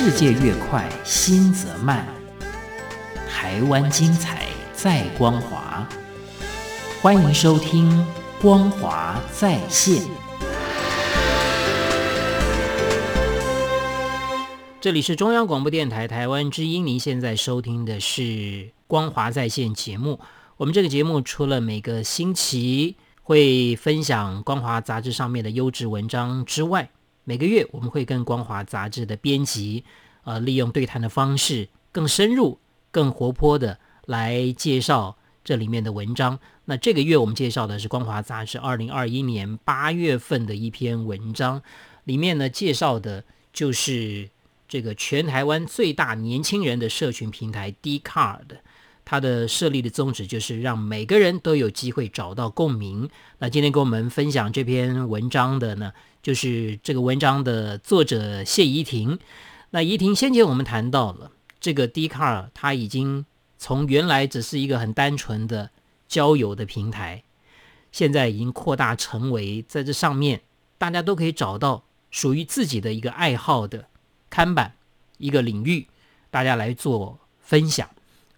世界越快，心则慢。台湾精彩，在光华。欢迎收听《光华在线》。这里是中央广播电台台湾之音，您现在收听的是《光华在线》节目。我们这个节目除了每个星期会分享《光华》杂志上面的优质文章之外，每个月我们会跟《光华》杂志的编辑，呃，利用对谈的方式，更深入、更活泼的来介绍这里面的文章。那这个月我们介绍的是《光华》杂志二零二一年八月份的一篇文章，里面呢介绍的就是这个全台湾最大年轻人的社群平台 Dcard，它的设立的宗旨就是让每个人都有机会找到共鸣。那今天跟我们分享这篇文章的呢，就是这个文章的作者谢怡婷。那怡婷先前我们谈到了这个 d c a r 它已经从原来只是一个很单纯的交友的平台，现在已经扩大成为在这上面大家都可以找到属于自己的一个爱好的看板，一个领域，大家来做分享。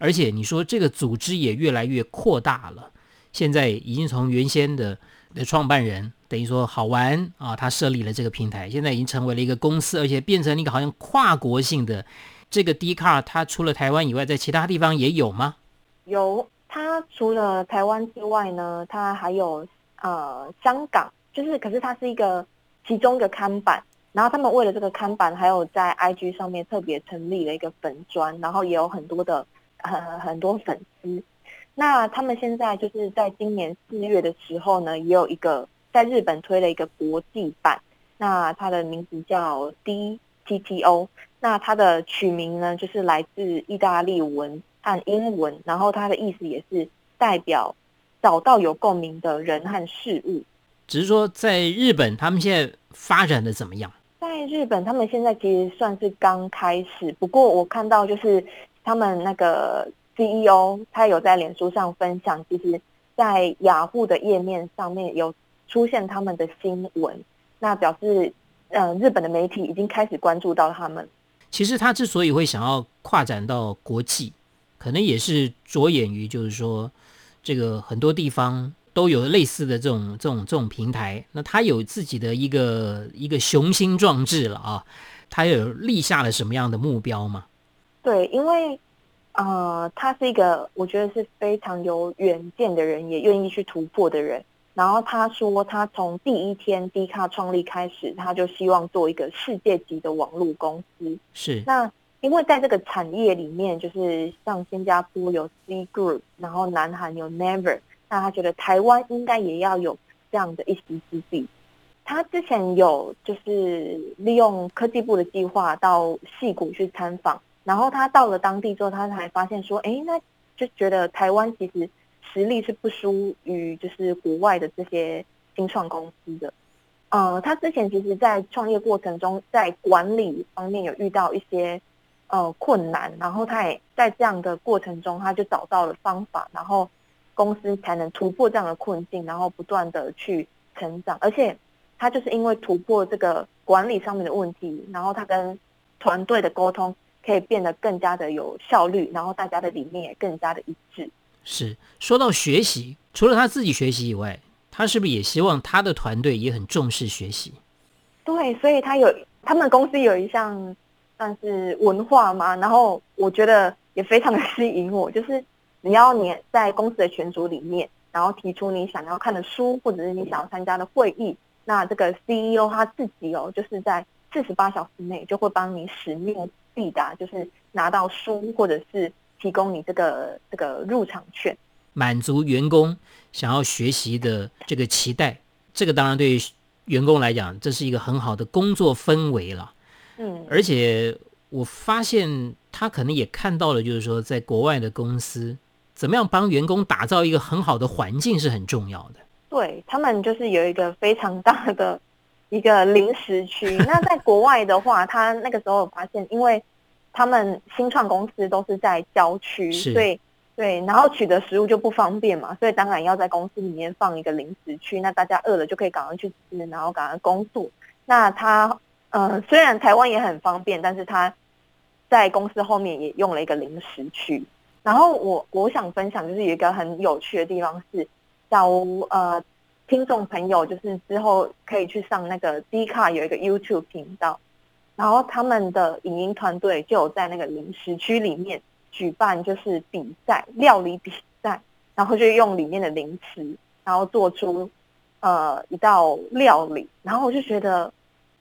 而且你说这个组织也越来越扩大了，现在已经从原先的的创办人。等于说好玩啊，他设立了这个平台，现在已经成为了一个公司，而且变成了一个好像跨国性的这个 d c a r。它除了台湾以外，在其他地方也有吗？有，它除了台湾之外呢，它还有呃香港，就是可是它是一个其中一个看板，然后他们为了这个看板，还有在 IG 上面特别成立了一个粉专，然后也有很多的呃很多粉丝。那他们现在就是在今年四月的时候呢，也有一个。在日本推了一个国际版，那它的名字叫 DTTO，那它的取名呢，就是来自意大利文和英文，然后它的意思也是代表找到有共鸣的人和事物。只是说在日本，他们现在发展的怎么样？在日本，他们现在其实算是刚开始，不过我看到就是他们那个 CEO 他有在脸书上分享，其实，在雅虎的页面上面有。出现他们的新闻，那表示，呃，日本的媒体已经开始关注到他们。其实他之所以会想要跨展到国际，可能也是着眼于，就是说，这个很多地方都有类似的这种这种这种平台。那他有自己的一个一个雄心壮志了啊，他有立下了什么样的目标吗？对，因为，呃，他是一个我觉得是非常有远见的人，也愿意去突破的人。然后他说，他从第一天 Dcard 创立开始，他就希望做一个世界级的网络公司。是。那因为在这个产业里面，就是像新加坡有 C Group，然后南韩有 Never，那他觉得台湾应该也要有这样的一席之地。他之前有就是利用科技部的计划到戏谷去参访，然后他到了当地之后，他才发现说，哎，那就觉得台湾其实。实力是不输于就是国外的这些新创公司的，呃，他之前其实，在创业过程中，在管理方面有遇到一些呃困难，然后他也在这样的过程中，他就找到了方法，然后公司才能突破这样的困境，然后不断的去成长，而且他就是因为突破这个管理上面的问题，然后他跟团队的沟通可以变得更加的有效率，然后大家的理念也更加的一致。是说到学习，除了他自己学习以外，他是不是也希望他的团队也很重视学习？对，所以他有他们公司有一项算是文化嘛，然后我觉得也非常的吸引我，就是只要你在公司的群组里面，然后提出你想要看的书，或者是你想要参加的会议，那这个 CEO 他自己哦，就是在四十八小时内就会帮你使命必答，就是拿到书或者是。提供你这个这个入场券，满足员工想要学习的这个期待。这个当然对于员工来讲，这是一个很好的工作氛围了。嗯，而且我发现他可能也看到了，就是说在国外的公司怎么样帮员工打造一个很好的环境是很重要的。对，他们就是有一个非常大的一个零食区。那在国外的话，他那个时候有发现，因为。他们新创公司都是在郊区，所以对，然后取得食物就不方便嘛，所以当然要在公司里面放一个零食区，那大家饿了就可以赶快去吃，然后赶快工作。那他呃，虽然台湾也很方便，但是他在公司后面也用了一个零食区。然后我我想分享就是有一个很有趣的地方是，假如呃听众朋友就是之后可以去上那个 D 卡有一个 YouTube 频道，然后他们的影音团队就有在那个零食区里面举办就是比赛料理比赛，然后就用里面的零食，然后做出呃一道料理，然后我就觉得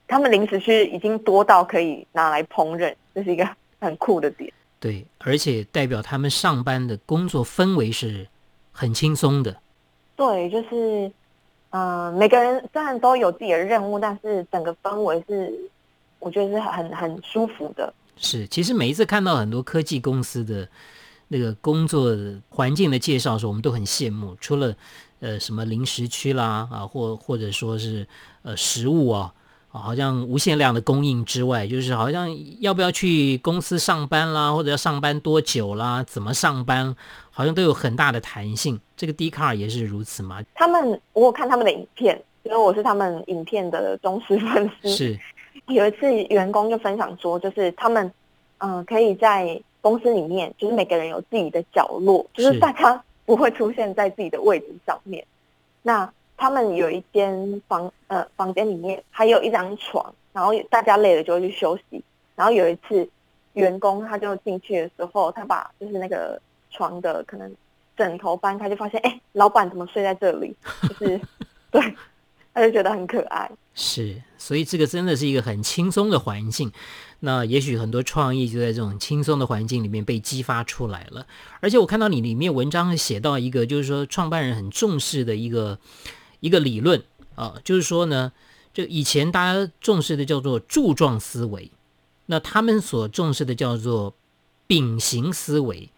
他们零食区已经多到可以拿来烹饪，这是一个很酷的点。对，而且代表他们上班的工作氛围是很轻松的。对，就是，嗯、呃，每个人虽然都有自己的任务，但是整个氛围是，我觉得是很很舒服的。是，其实每一次看到很多科技公司的那个工作环境的介绍的时候，我们都很羡慕。除了呃什么零食区啦啊，或或者说是呃食物啊。好像无限量的供应之外，就是好像要不要去公司上班啦，或者要上班多久啦，怎么上班，好像都有很大的弹性。这个 Dcard 也是如此吗？他们我有看他们的影片，因为我是他们影片的忠实粉丝。是，有一次员工就分享说，就是他们嗯、呃、可以在公司里面，就是每个人有自己的角落，就是大家不会出现在自己的位置上面。那他们有一间房，呃，房间里面还有一张床，然后大家累了就会去休息。然后有一次，员工他就进去的时候，他把就是那个床的可能枕头翻开，就发现，哎，老板怎么睡在这里？就是对，他就觉得很可爱。是，所以这个真的是一个很轻松的环境。那也许很多创意就在这种轻松的环境里面被激发出来了。而且我看到你里面文章写到一个，就是说创办人很重视的一个。一个理论啊，就是说呢，就以前大家重视的叫做柱状思维，那他们所重视的叫做丙型思维。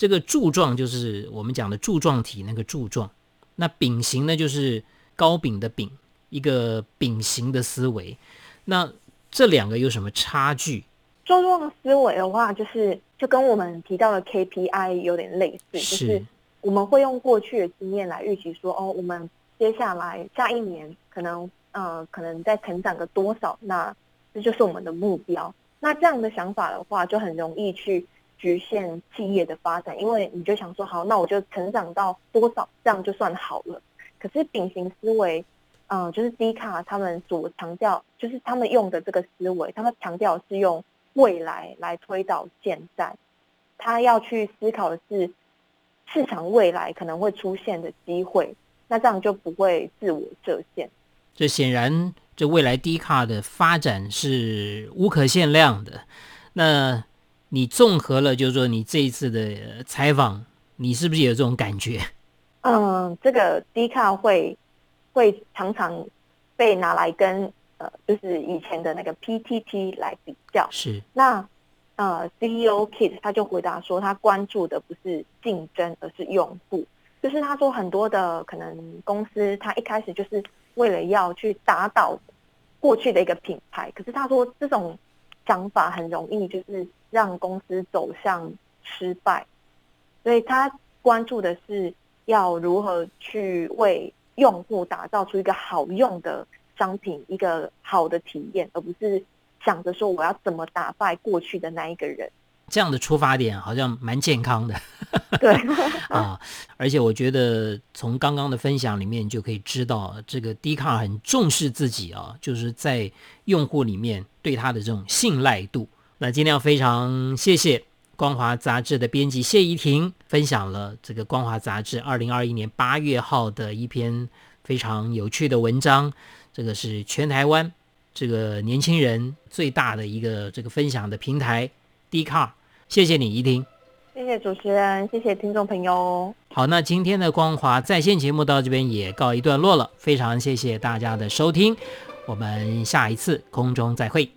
这个柱状就是我们讲的柱状体那个柱状，那丙型呢就是高丙的丙，一个丙型的思维。那这两个有什么差距？柱状思维的话，就是就跟我们提到的 KPI 有点类似，是就是我们会用过去的经验来预期说，哦，我们。接下来下一年可能呃可能再成长个多少，那这就是我们的目标。那这样的想法的话，就很容易去局限企业的发展，因为你就想说，好，那我就成长到多少，这样就算好了。可是饼形思维，嗯、就是 D 卡他们所强调，就是他们用的这个思维，他们强调是用未来来推导现在，他要去思考的是市场未来可能会出现的机会。那这样就不会自我设限。这显然，这未来 D 卡的发展是无可限量的。那你综合了，就是说你这一次的采访，你是不是有这种感觉？嗯，这个 D 卡会会常常被拿来跟呃，就是以前的那个 PTT 来比较。是。那呃，CEO Kit 他就回答说，他关注的不是竞争，而是用户。就是他说很多的可能公司，他一开始就是为了要去打倒过去的一个品牌，可是他说这种想法很容易就是让公司走向失败，所以他关注的是要如何去为用户打造出一个好用的商品，一个好的体验，而不是想着说我要怎么打败过去的那一个人。这样的出发点好像蛮健康的，对 啊，而且我觉得从刚刚的分享里面就可以知道，这个 Dcard 很重视自己啊，就是在用户里面对他的这种信赖度。那今天要非常谢谢光华杂志的编辑谢怡婷分享了这个光华杂志二零二一年八月号的一篇非常有趣的文章，这个是全台湾这个年轻人最大的一个这个分享的平台 Dcard。谢谢你，怡婷。谢谢主持人，谢谢听众朋友。好，那今天的光华在线节目到这边也告一段落了，非常谢谢大家的收听，我们下一次空中再会。